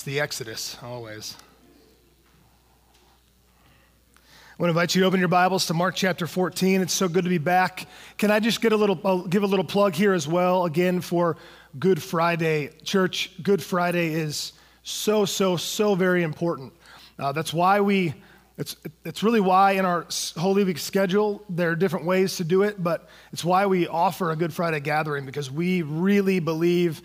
It's the Exodus, always. I want to invite you to open your Bibles to Mark chapter 14. It's so good to be back. Can I just get a little, uh, give a little plug here as well, again, for Good Friday. Church, Good Friday is so, so, so very important. Uh, that's why we, it's, it's really why in our Holy Week schedule, there are different ways to do it, but it's why we offer a Good Friday gathering because we really believe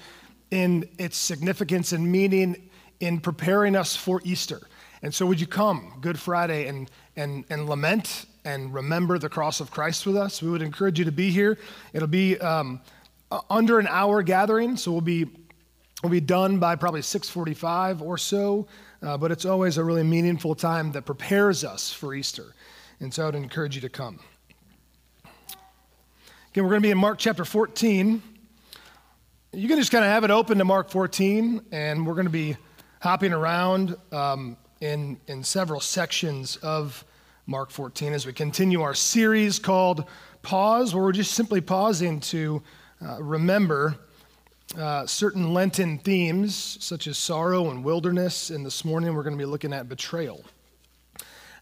in its significance and meaning in preparing us for Easter. And so, would you come Good Friday and, and, and lament and remember the cross of Christ with us? We would encourage you to be here. It'll be um, under an hour gathering, so we'll be, we'll be done by probably 6.45 or so, uh, but it's always a really meaningful time that prepares us for Easter. And so I would encourage you to come. Again, we're going to be in Mark chapter 14. You can just kind of have it open to Mark 14, and we're going to be hopping around um, in, in several sections of Mark 14 as we continue our series called Pause, where we're just simply pausing to uh, remember uh, certain Lenten themes, such as sorrow and wilderness. And this morning we're going to be looking at betrayal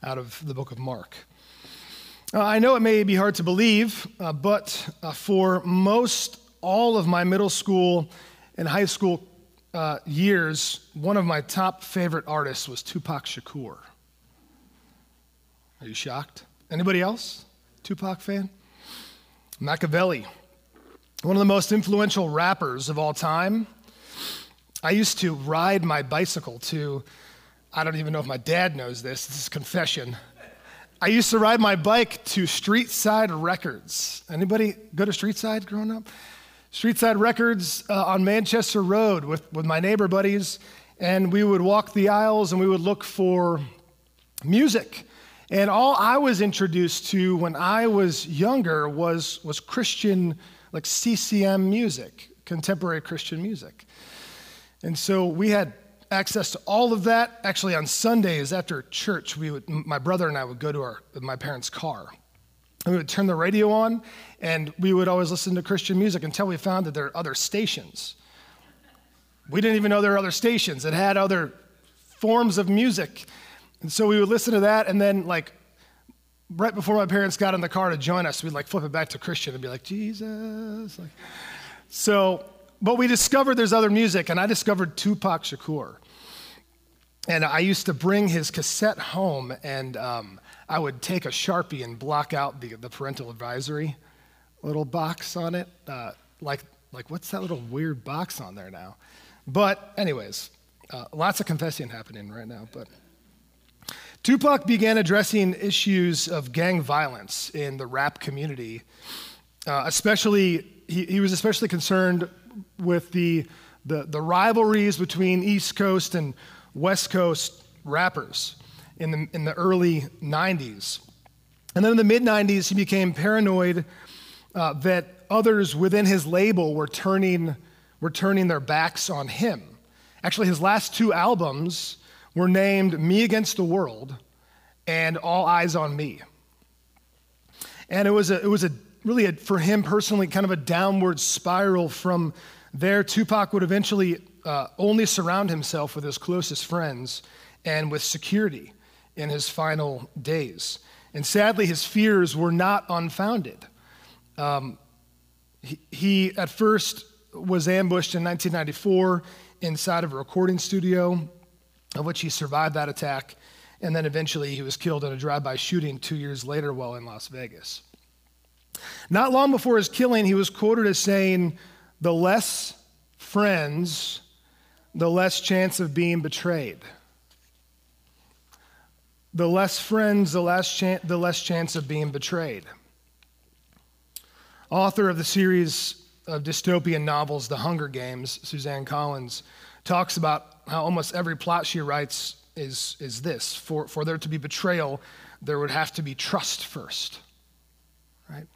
out of the book of Mark. Uh, I know it may be hard to believe, uh, but uh, for most all of my middle school and high school uh, years, one of my top favorite artists was Tupac Shakur. Are you shocked? Anybody else? Tupac fan? Makaveli, one of the most influential rappers of all time. I used to ride my bicycle to, I don't even know if my dad knows this, this is confession. I used to ride my bike to Streetside Records. Anybody go to Streetside growing up? Streetside Records uh, on Manchester Road with, with my neighbor buddies, and we would walk the aisles and we would look for music. And all I was introduced to when I was younger was, was Christian, like CCM music, contemporary Christian music. And so we had access to all of that. Actually, on Sundays after church, we would, my brother and I would go to our, my parents' car. We would turn the radio on, and we would always listen to Christian music until we found that there are other stations. We didn't even know there were other stations that had other forms of music. And so we would listen to that, and then, like, right before my parents got in the car to join us, we'd like flip it back to Christian and be like, Jesus. Like, so, but we discovered there's other music, and I discovered Tupac Shakur. And I used to bring his cassette home, and um, I would take a Sharpie and block out the, the parental advisory little box on it. Uh, like, like, what's that little weird box on there now? But, anyways, uh, lots of confessing happening right now. But Tupac began addressing issues of gang violence in the rap community. Uh, especially, he, he was especially concerned with the, the, the rivalries between East Coast and West Coast rappers in the, in the early 90s. And then in the mid 90s, he became paranoid uh, that others within his label were turning, were turning their backs on him. Actually, his last two albums were named Me Against the World and All Eyes on Me. And it was a, it was a really, a, for him personally, kind of a downward spiral from there. Tupac would eventually uh, only surround himself with his closest friends and with security in his final days. And sadly, his fears were not unfounded. Um, he, he, at first, was ambushed in 1994 inside of a recording studio, of which he survived that attack. And then eventually, he was killed in a drive by shooting two years later while in Las Vegas. Not long before his killing, he was quoted as saying, The less friends, the less chance of being betrayed the less friends, the less, chan- the less chance of being betrayed. Author of the series of dystopian novels, The Hunger Games, Suzanne Collins, talks about how almost every plot she writes is, is this for, for there to be betrayal, there would have to be trust first. Right?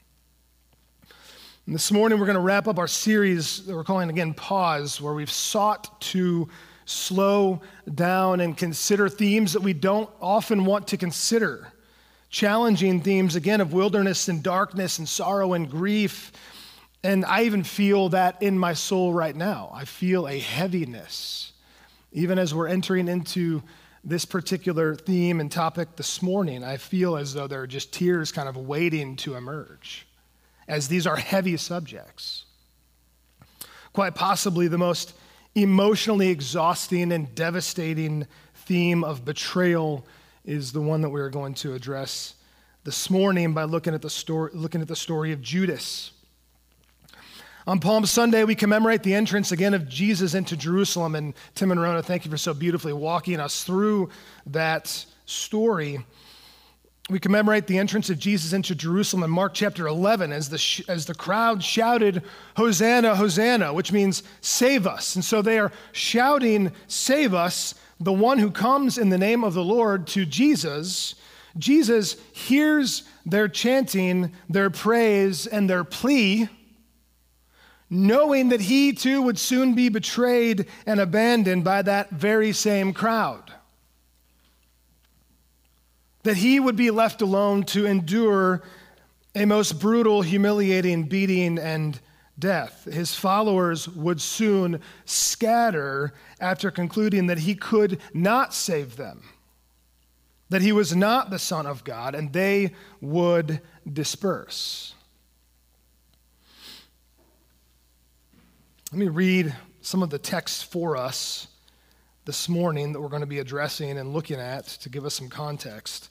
And this morning, we're going to wrap up our series that we're calling again Pause, where we've sought to slow down and consider themes that we don't often want to consider. Challenging themes, again, of wilderness and darkness and sorrow and grief. And I even feel that in my soul right now. I feel a heaviness Even as we're entering into this particular theme and topic this morning, I feel as though there are just tears kind of waiting to emerge, as these are heavy subjects. Quite possibly the most emotionally exhausting and devastating theme of betrayal is the one that we're going to address this morning by looking at the story, looking at the story of Judas. On Palm Sunday, we commemorate the entrance again of Jesus into Jerusalem. And Tim and Rona, thank you for so beautifully walking us through that story. We commemorate the entrance of Jesus into Jerusalem in Mark chapter 11 as the, as the crowd shouted, Hosanna, Hosanna, which means save us. And so they are shouting, Save us, the one who comes in the name of the Lord to Jesus. Jesus hears their chanting, their praise, and their plea knowing that he too would soon be betrayed and abandoned by that very same crowd. That he would be left alone to endure a most brutal, humiliating beating and death. His followers would soon scatter after concluding that he could not save them, that he was not the Son of God, and they would disperse. Let me read some of the texts for us this morning that we're going to be addressing and looking at to give us some context.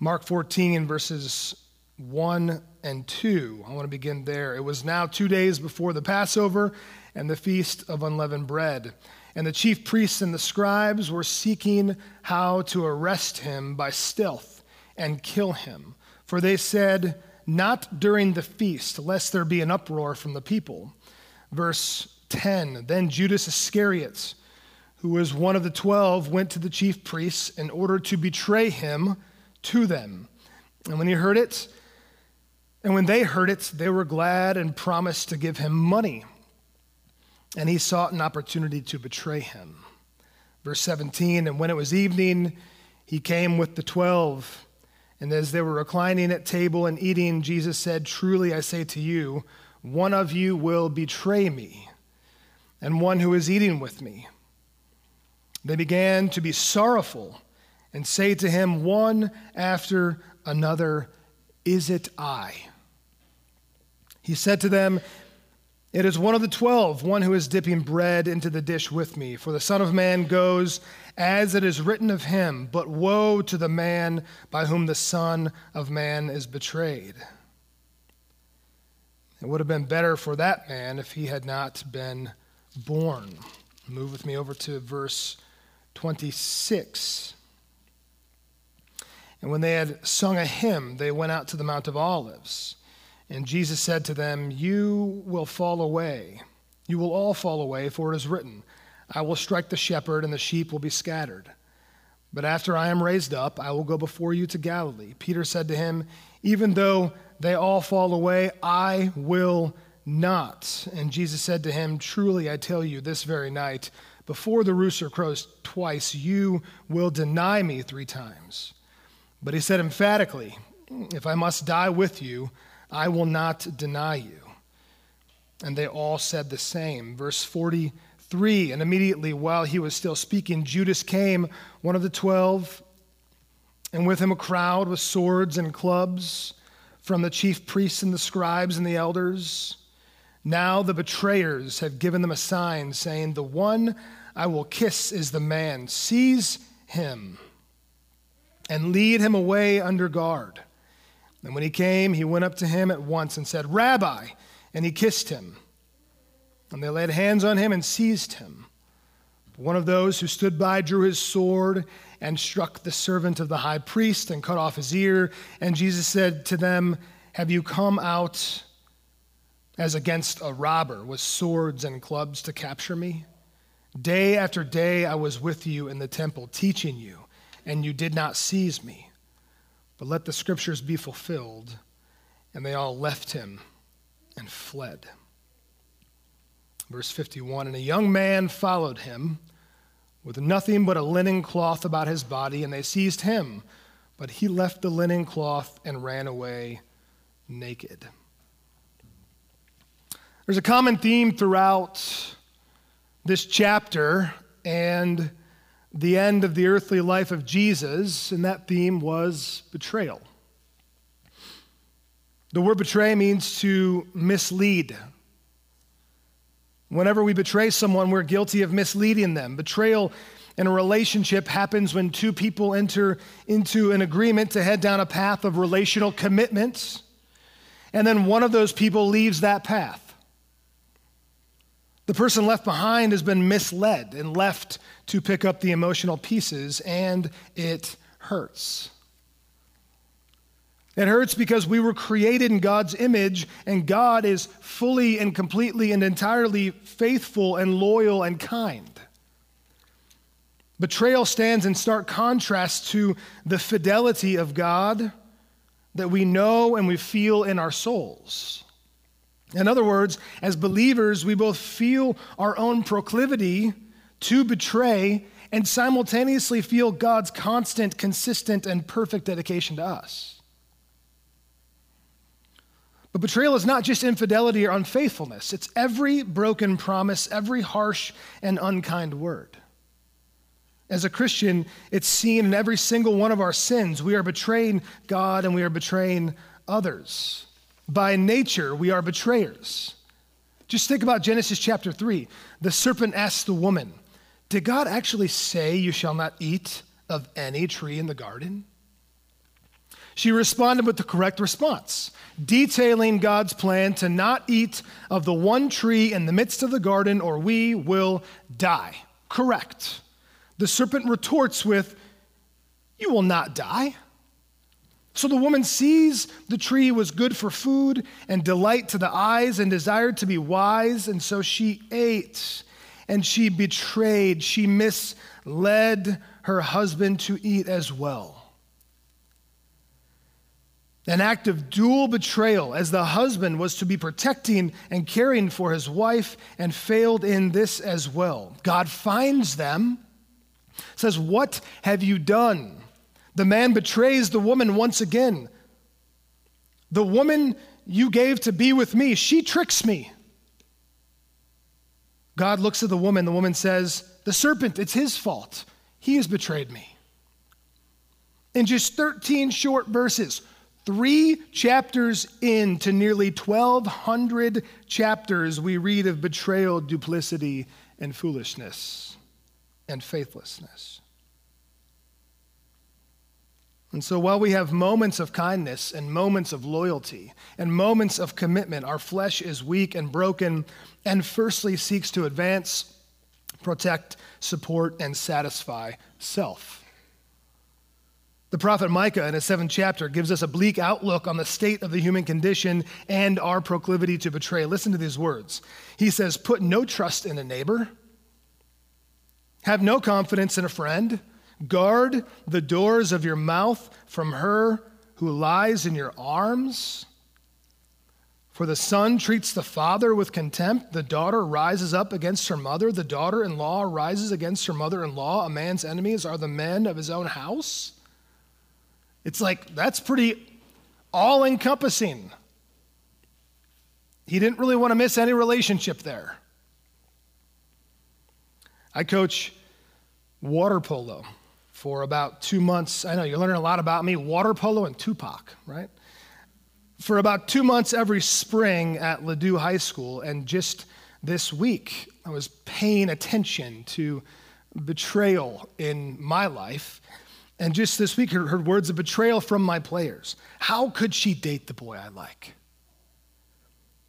Mark 14, verses 1 and 2. I want to begin there. It was now two days before the Passover and the feast of unleavened bread. And the chief priests and the scribes were seeking how to arrest him by stealth and kill him. For they said, Not during the feast, lest there be an uproar from the people. Verse 10 Then Judas Iscariot, who was one of the twelve, went to the chief priests in order to betray him to them. And when he heard it, and when they heard it, they were glad and promised to give him money. And he sought an opportunity to betray him. Verse 17 And when it was evening, he came with the twelve. And as they were reclining at table and eating, Jesus said, Truly I say to you, one of you will betray me, and one who is eating with me. They began to be sorrowful and say to him one after another, Is it I? He said to them, It is one of the twelve, one who is dipping bread into the dish with me. For the Son of Man goes as it is written of him, but woe to the man by whom the Son of Man is betrayed. It would have been better for that man if he had not been born. Move with me over to verse 26. And when they had sung a hymn, they went out to the Mount of Olives. And Jesus said to them, You will fall away. You will all fall away, for it is written, I will strike the shepherd, and the sheep will be scattered. But after I am raised up, I will go before you to Galilee. Peter said to him, Even though they all fall away. I will not. And Jesus said to him, Truly I tell you, this very night, before the rooster crows twice, you will deny me three times. But he said emphatically, If I must die with you, I will not deny you. And they all said the same. Verse 43 And immediately while he was still speaking, Judas came, one of the twelve, and with him a crowd with swords and clubs from the chief priests and the scribes and the elders. Now the betrayers have given them a sign, saying, The one I will kiss is the man. Seize him and lead him away under guard. And when he came, he went up to him at once and said, Rabbi, and he kissed him. And they laid hands on him and seized him. One of those who stood by drew his sword and struck the servant of the high priest and cut off his ear. And Jesus said to them, Have you come out as against a robber with swords and clubs to capture me? Day after day I was with you in the temple teaching you, and you did not seize me. But let the scriptures be fulfilled. And they all left him and fled. Verse 51 And a young man followed him with nothing but a linen cloth about his body, and they seized him. But he left the linen cloth and ran away naked. There's a common theme throughout this chapter and the end of the earthly life of Jesus, and that theme was betrayal. The word betray means to mislead. Whenever we betray someone, we're guilty of misleading them. Betrayal in a relationship happens when two people enter into an agreement to head down a path of relational commitments, and then one of those people leaves that path. The person left behind has been misled and left to pick up the emotional pieces, and it hurts. It hurts because we were created in God's image, and God is fully and completely and entirely faithful and loyal and kind. Betrayal stands in stark contrast to the fidelity of God that we know and we feel in our souls. In other words, as believers, we both feel our own proclivity to betray and simultaneously feel God's constant, consistent, and perfect dedication to us. But betrayal is not just infidelity or unfaithfulness, it's every broken promise, every harsh and unkind word. As a Christian, it's seen in every single one of our sins. We are betraying God and we are betraying others. By nature, we are betrayers. Just think about Genesis chapter 3. The serpent asks the woman, Did God actually say you shall not eat of any tree in the garden? She responded with the correct response, detailing God's plan to not eat of the one tree in the midst of the garden, or we will die. Correct. The serpent retorts with, You will not die. So the woman sees the tree was good for food and delight to the eyes and desired to be wise, and so she ate and she betrayed, she misled her husband to eat as well. An act of dual betrayal, as the husband was to be protecting and caring for his wife and failed in this as well. God finds them, says, What have you done? The man betrays the woman once again. The woman you gave to be with me, she tricks me. God looks at the woman. The woman says, The serpent, it's his fault. He has betrayed me. In just 13 short verses, three chapters into nearly 1,200 chapters, we read of betrayal, duplicity, and foolishness and faithlessness. And so while we have moments of kindness and moments of loyalty and moments of commitment, our flesh is weak and broken and firstly seeks to advance, protect, support, and satisfy self. The prophet Micah, in his seventh chapter, gives us a bleak outlook on the state of the human condition and our proclivity to betray. Listen to these words. He says, Put no trust in a neighbor, have no confidence in a friend. Guard the doors of your mouth from her who lies in your arms. For the son treats the father with contempt. The daughter rises up against her mother. The daughter in law rises against her mother in law. A man's enemies are the men of his own house. It's like, that's pretty all encompassing. He didn't really want to miss any relationship there. I coach water polo for about two months. I know you're learning a lot about me, water polo and Tupac, right? For about two months every spring at Ladue High School, and just this week, I was paying attention to betrayal in my life. And just this week, I heard words of betrayal from my players. How could she date the boy I like?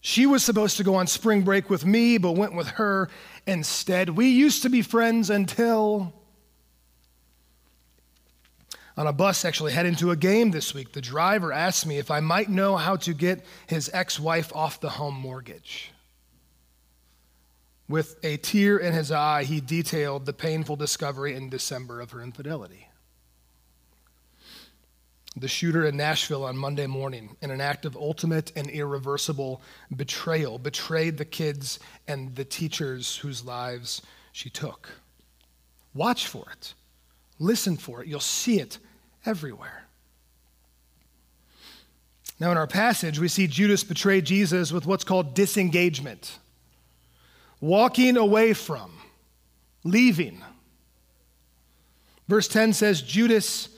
She was supposed to go on spring break with me, but went with her instead. We used to be friends until on a bus actually heading to a game this week, the driver asked me if I might know how to get his ex wife off the home mortgage. With a tear in his eye, he detailed the painful discovery in December of her infidelity. The shooter in Nashville on Monday morning, in an act of ultimate and irreversible betrayal, betrayed the kids and the teachers whose lives she took. Watch for it. Listen for it. You'll see it everywhere. Now, in our passage, we see Judas betray Jesus with what's called disengagement, walking away from, leaving. Verse 10 says, Judas,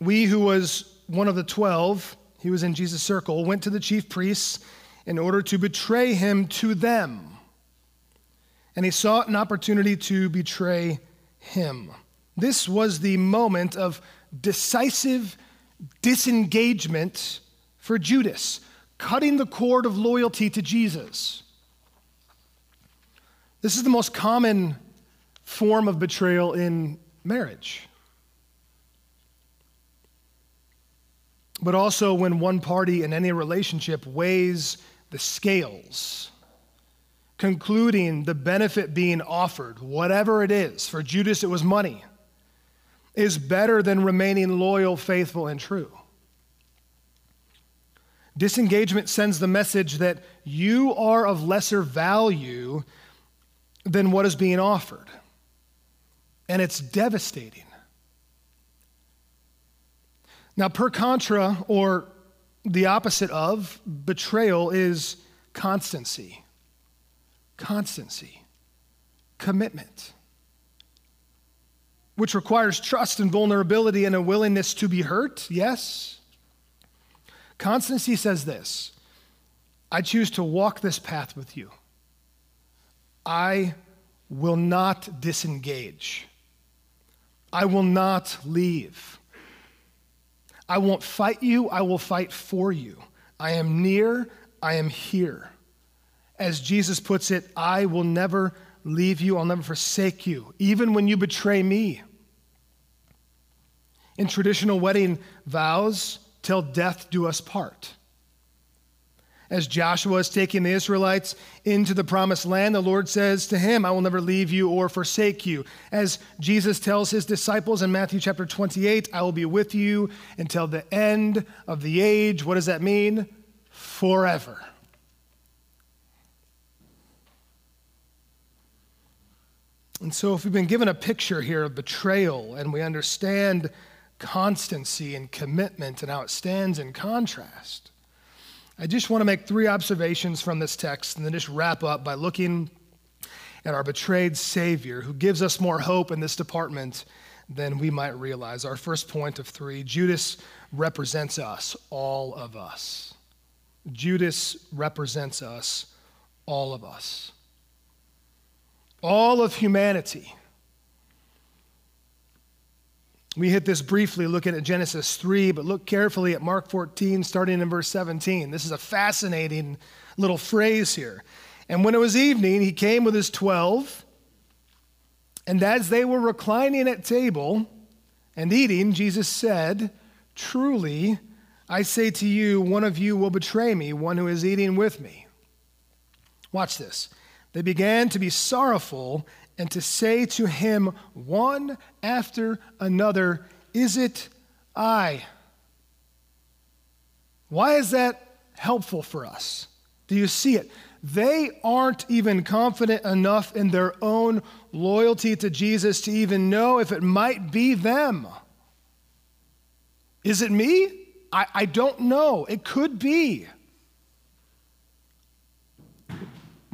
we who was one of the twelve, he was in Jesus' circle, went to the chief priests in order to betray him to them. And he sought an opportunity to betray him. This was the moment of decisive disengagement for Judas, cutting the cord of loyalty to Jesus. This is the most common form of betrayal in marriage. But also when one party in any relationship weighs the scales, concluding the benefit being offered, whatever it is, for Judas it was money, is better than remaining loyal, faithful, and true. Disengagement sends the message that you are of lesser value than what is being offered. And it's devastating. Now, per contra, or the opposite of betrayal, is constancy. Constancy, commitment, which requires trust and vulnerability and a willingness to be hurt, yes. Constancy says this I choose to walk this path with you. I will not disengage. I will not leave. I won't fight you, I will fight for you. I am near, I am here. As Jesus puts it, I will never leave you, I'll never forsake you, even when you betray me. In traditional wedding vows, till death do us part. As Joshua is taking the Israelites into the promised land, the Lord says to him, I will never leave you or forsake you. As Jesus tells his disciples in Matthew chapter 28, I will be with you until the end of the age. What does that mean? Forever. And so, if we've been given a picture here of betrayal and we understand constancy and commitment and how it stands in contrast, I just want to make three observations from this text and then just wrap up by looking at our betrayed Savior who gives us more hope in this department than we might realize. Our first point of three Judas represents us, all of us. Judas represents us, all of us. All of humanity we hit this briefly looking at Genesis 3, but look carefully at Mark 14, starting in verse 17. This is a fascinating little phrase here. And when it was evening, he came with his 12, and as they were reclining at table and eating, Jesus said, Truly, I say to you, one of you will betray me, one who is eating with me. Watch this. They began to be sorrowful and to say to him one after another, Is it I? Why is that helpful for us? Do you see it? They aren't even confident enough in their own loyalty to Jesus to even know if it might be them. Is it me? I, I don't know. It could be.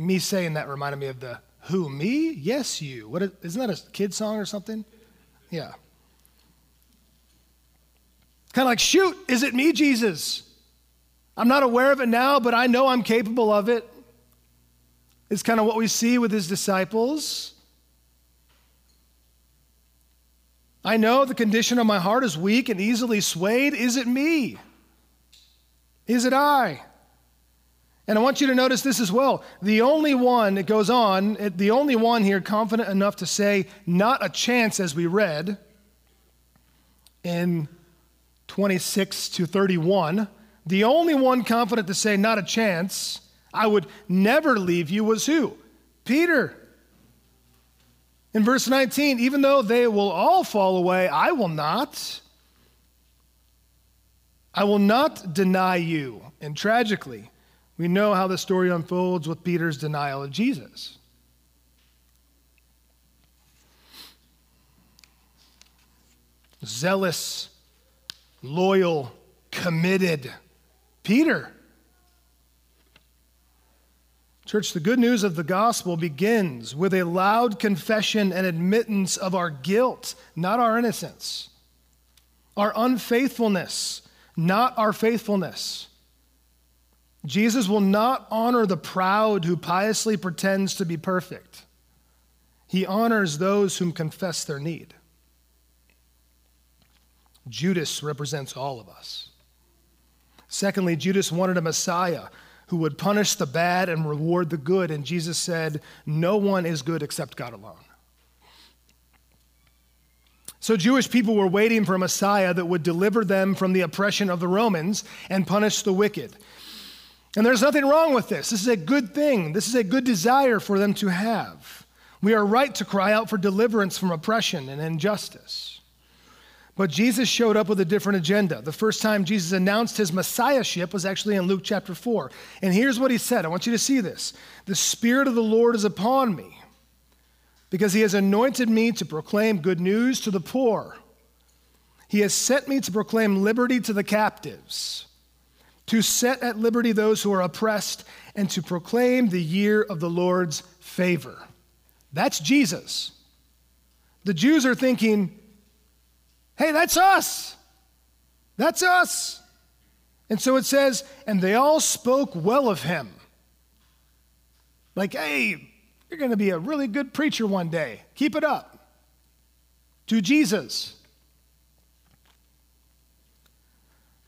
Me saying that reminded me of the who, me? Yes, you. What is, isn't that a kid song or something? Yeah. Kind of like, shoot, is it me, Jesus? I'm not aware of it now, but I know I'm capable of it. It's kind of what we see with his disciples. I know the condition of my heart is weak and easily swayed. Is it me? Is it I? And I want you to notice this as well. The only one, it goes on, the only one here confident enough to say, not a chance, as we read in 26 to 31, the only one confident to say, not a chance, I would never leave you was who? Peter. In verse 19, even though they will all fall away, I will not. I will not deny you. And tragically, we know how the story unfolds with Peter's denial of Jesus. Zealous, loyal, committed Peter. Church, the good news of the gospel begins with a loud confession and admittance of our guilt, not our innocence, our unfaithfulness, not our faithfulness. Jesus will not honor the proud who piously pretends to be perfect. He honors those whom confess their need. Judas represents all of us. Secondly, Judas wanted a Messiah who would punish the bad and reward the good. And Jesus said, No one is good except God alone. So, Jewish people were waiting for a Messiah that would deliver them from the oppression of the Romans and punish the wicked. And there's nothing wrong with this. This is a good thing. This is a good desire for them to have. We are right to cry out for deliverance from oppression and injustice. But Jesus showed up with a different agenda. The first time Jesus announced his messiahship was actually in Luke chapter 4. And here's what he said I want you to see this The Spirit of the Lord is upon me, because he has anointed me to proclaim good news to the poor. He has sent me to proclaim liberty to the captives, to set at liberty those who are oppressed, and to proclaim the year of the Lord's favor. That's Jesus. The Jews are thinking, Hey, that's us. That's us. And so it says, and they all spoke well of him. Like, hey, you're going to be a really good preacher one day. Keep it up. To Jesus.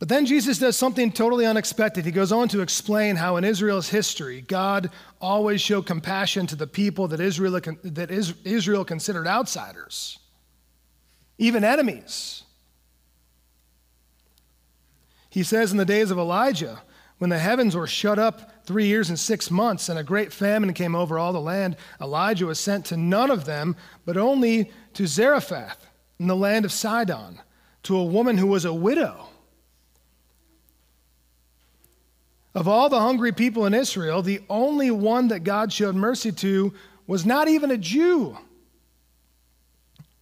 But then Jesus does something totally unexpected. He goes on to explain how in Israel's history, God always showed compassion to the people that Israel, that Israel considered outsiders even enemies. He says in the days of Elijah, when the heavens were shut up three years and six months, and a great famine came over all the land, Elijah was sent to none of them, but only to Zarephath in the land of Sidon, to a woman who was a widow. Of all the hungry people in Israel, the only one that God showed mercy to was not even a Jew.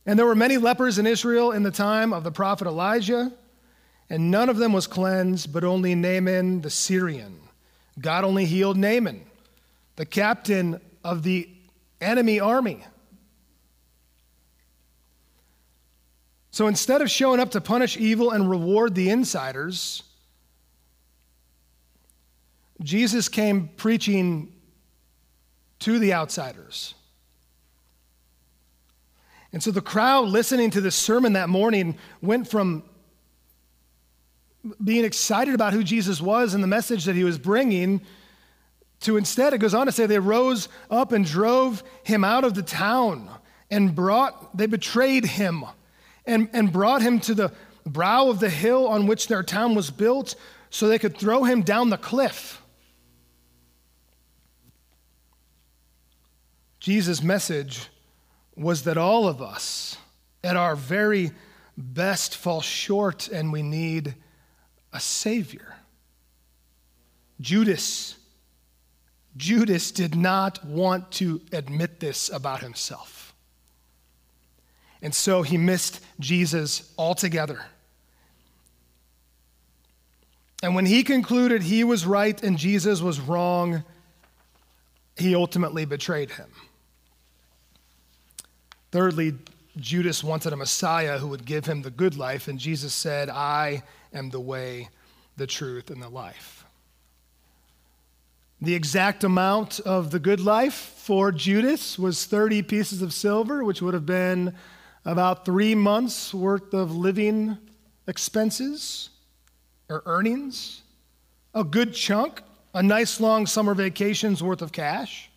And there were many lepers in Israel in the time of the prophet Elijah, and none of them was cleansed, but only Naaman the Syrian. God only healed Naaman, the captain of the enemy army. So instead of showing up to punish evil and reward the insiders, Jesus came preaching to the outsiders. And so the crowd listening to this sermon that morning went from being excited about who Jesus was and the message that he was bringing to instead, it goes on to say, they rose up and drove him out of the town and brought, they betrayed him and, and brought him to the brow of the hill on which their town was built so they could throw him down the cliff. Jesus' message was that all of us, at our very best, fall short and we need a Savior. Judas, Judas did not want to admit this about himself. And so he missed Jesus altogether. And when he concluded he was right and Jesus was wrong, he ultimately betrayed him. Thirdly, Judas wanted a Messiah who would give him the good life, and Jesus said, I am the way, the truth, and the life. The exact amount of the good life for Judas was 30 pieces of silver, which would have been about three months' worth of living expenses or earnings, a good chunk, a nice long summer vacation's worth of cash.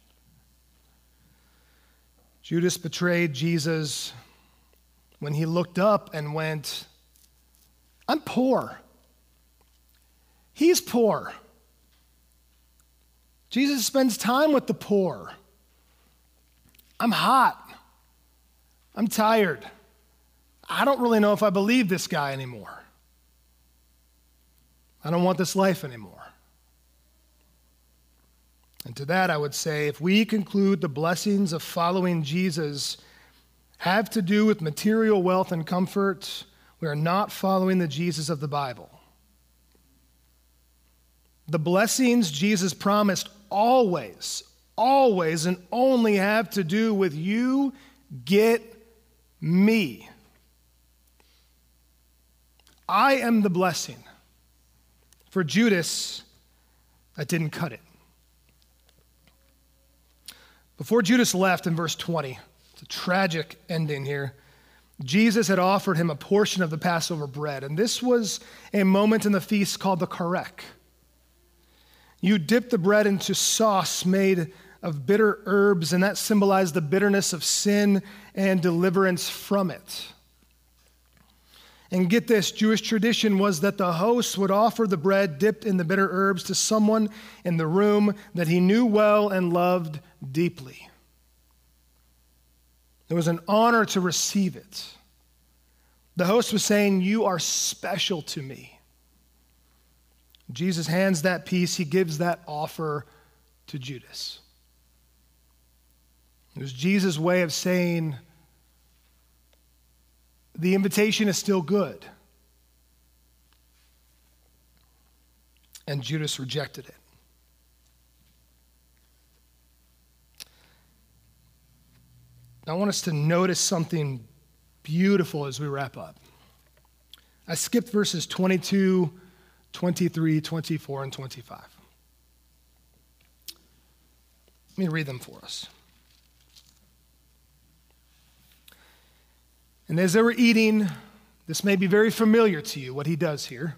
Judas betrayed Jesus when he looked up and went, I'm poor. He's poor. Jesus spends time with the poor. I'm hot. I'm tired. I don't really know if I believe this guy anymore. I don't want this life anymore. And to that, I would say if we conclude the blessings of following Jesus have to do with material wealth and comfort, we are not following the Jesus of the Bible. The blessings Jesus promised always, always, and only have to do with you get me. I am the blessing. For Judas, that didn't cut it. Before Judas left in verse 20, it's a tragic ending here. Jesus had offered him a portion of the Passover bread, and this was a moment in the feast called the Korech. You dip the bread into sauce made of bitter herbs, and that symbolized the bitterness of sin and deliverance from it. And get this Jewish tradition was that the host would offer the bread dipped in the bitter herbs to someone in the room that he knew well and loved deeply. It was an honor to receive it. The host was saying, You are special to me. Jesus hands that piece, he gives that offer to Judas. It was Jesus' way of saying, The invitation is still good. And Judas rejected it. I want us to notice something beautiful as we wrap up. I skipped verses 22, 23, 24, and 25. Let me read them for us. And as they were eating, this may be very familiar to you, what he does here.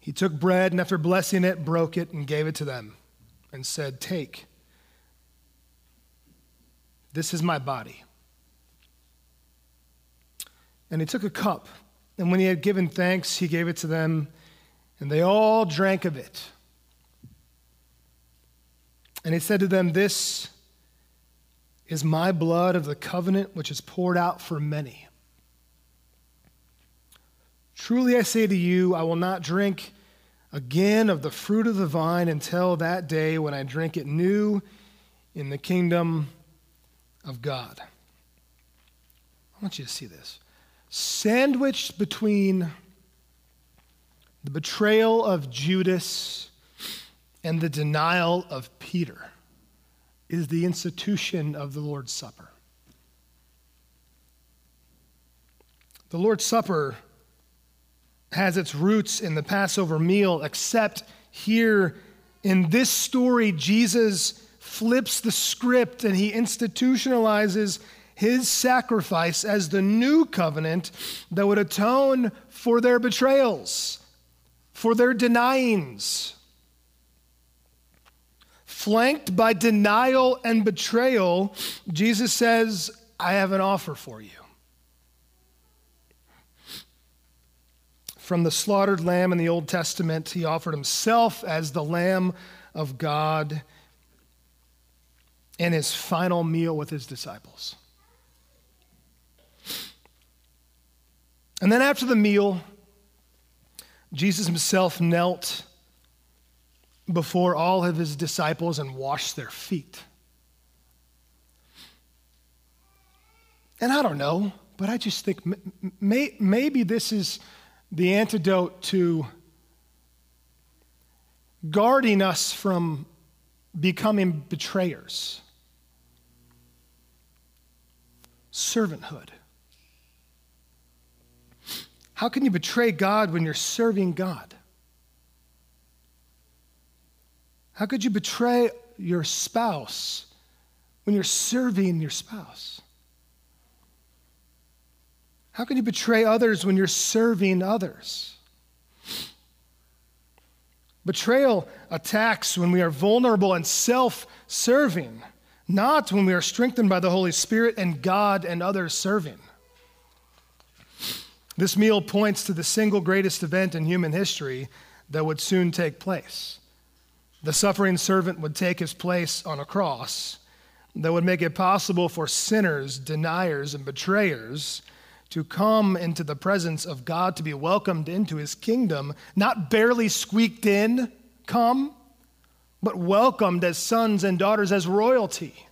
He took bread and after blessing it, broke it and gave it to them and said, Take. This is my body. And he took a cup, and when he had given thanks, he gave it to them, and they all drank of it. And he said to them, This is my blood of the covenant, which is poured out for many. Truly I say to you, I will not drink again of the fruit of the vine until that day when I drink it new in the kingdom of God. I want you to see this. Sandwiched between the betrayal of Judas and the denial of Peter is the institution of the Lord's Supper. The Lord's Supper has its roots in the Passover meal, except here in this story, Jesus flips the script and he institutionalizes his sacrifice as the new covenant that would atone for their betrayals, for their denyings. Flanked by denial and betrayal, Jesus says, I have an offer for you. From the slaughtered lamb in the Old Testament, he offered himself as the Lamb of God in his final meal with his disciples. And then after the meal, Jesus himself knelt before all of his disciples and washed their feet. And I don't know, but I just think may, maybe this is the antidote to guarding us from becoming betrayers. servanthood. How can you betray God when you're serving God? How could you betray your spouse when you're serving your spouse? How can you betray others when you're serving others? Betrayal attacks when we are vulnerable and self serving not when we are strengthened by the Holy Spirit and God and others serving. This meal points to the single greatest event in human history that would soon take place. The suffering servant would take his place on a cross that would make it possible for sinners, deniers, and betrayers to come into the presence of God, to be welcomed into his kingdom, not barely squeaked in, come, but welcomed as sons and daughters, as royalty.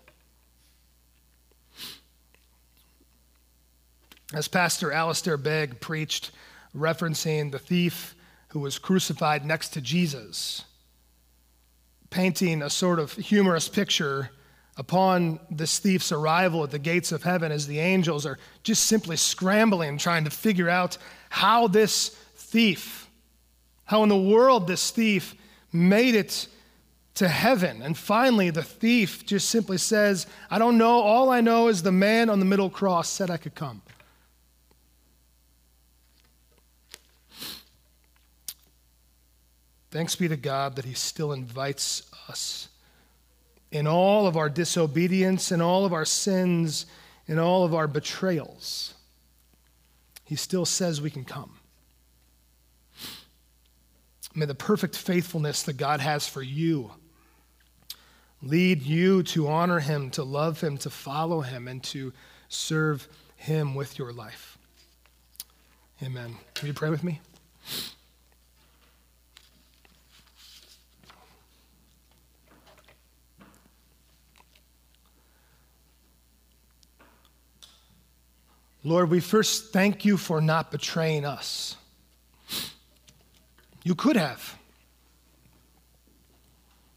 As Pastor Alistair Begg preached, referencing the thief who was crucified next to Jesus, painting a sort of humorous picture upon this thief's arrival at the gates of heaven as the angels are just simply scrambling, trying to figure out how this thief, how in the world this thief made it to heaven. And finally, the thief just simply says, I don't know. All I know is the man on the middle cross said I could come. Thanks be to God that He still invites us in all of our disobedience, in all of our sins, in all of our betrayals. He still says we can come. May the perfect faithfulness that God has for you lead you to honor Him, to love Him, to follow Him, and to serve Him with your life. Amen. Will you pray with me? Lord, we first thank you for not betraying us. You could have.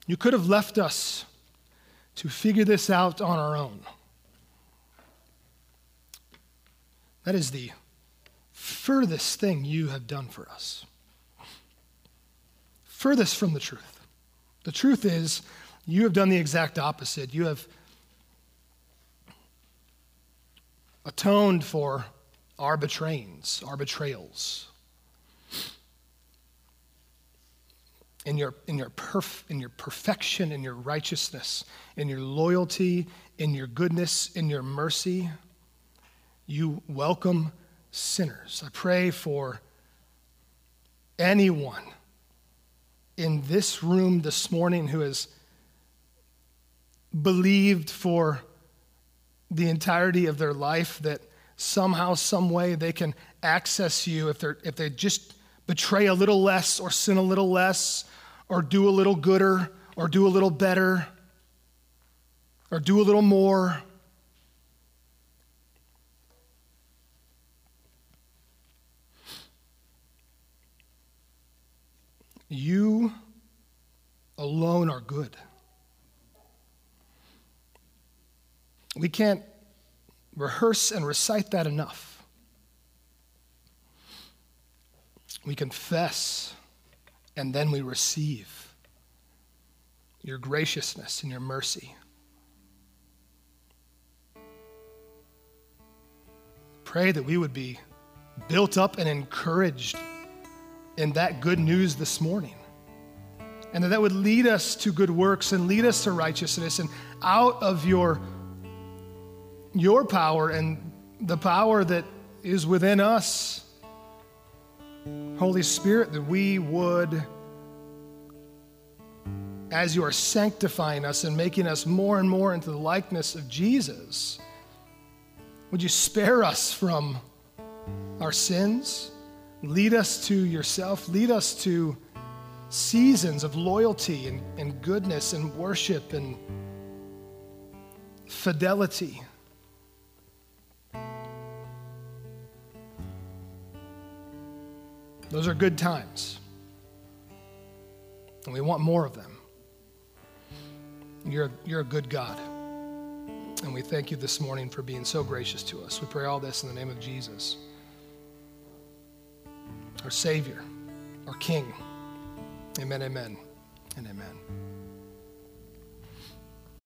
You could have left us to figure this out on our own. That is the furthest thing you have done for us. Furthest from the truth. The truth is, you have done the exact opposite. You have atoned for our betrayings, our betrayals. In your, in, your perf, in your perfection, in your righteousness, in your loyalty, in your goodness, in your mercy, you welcome sinners. I pray for anyone in this room this morning who has believed for the entirety of their life that somehow, some way they can access you if, they're, if they just betray a little less or sin a little less or do a little gooder or do a little better or do a little more. You alone are good. We can't rehearse and recite that enough. We confess and then we receive your graciousness and your mercy. Pray that we would be built up and encouraged in that good news this morning. And that that would lead us to good works and lead us to righteousness and out of your your power and the power that is within us, Holy Spirit, that we would, as you are sanctifying us and making us more and more into the likeness of Jesus, would you spare us from our sins? Lead us to yourself. Lead us to seasons of loyalty and, and goodness and worship and fidelity. Those are good times. And we want more of them. You're, you're a good God. And we thank you this morning for being so gracious to us. We pray all this in the name of Jesus, our Savior, our King. Amen, amen, and amen.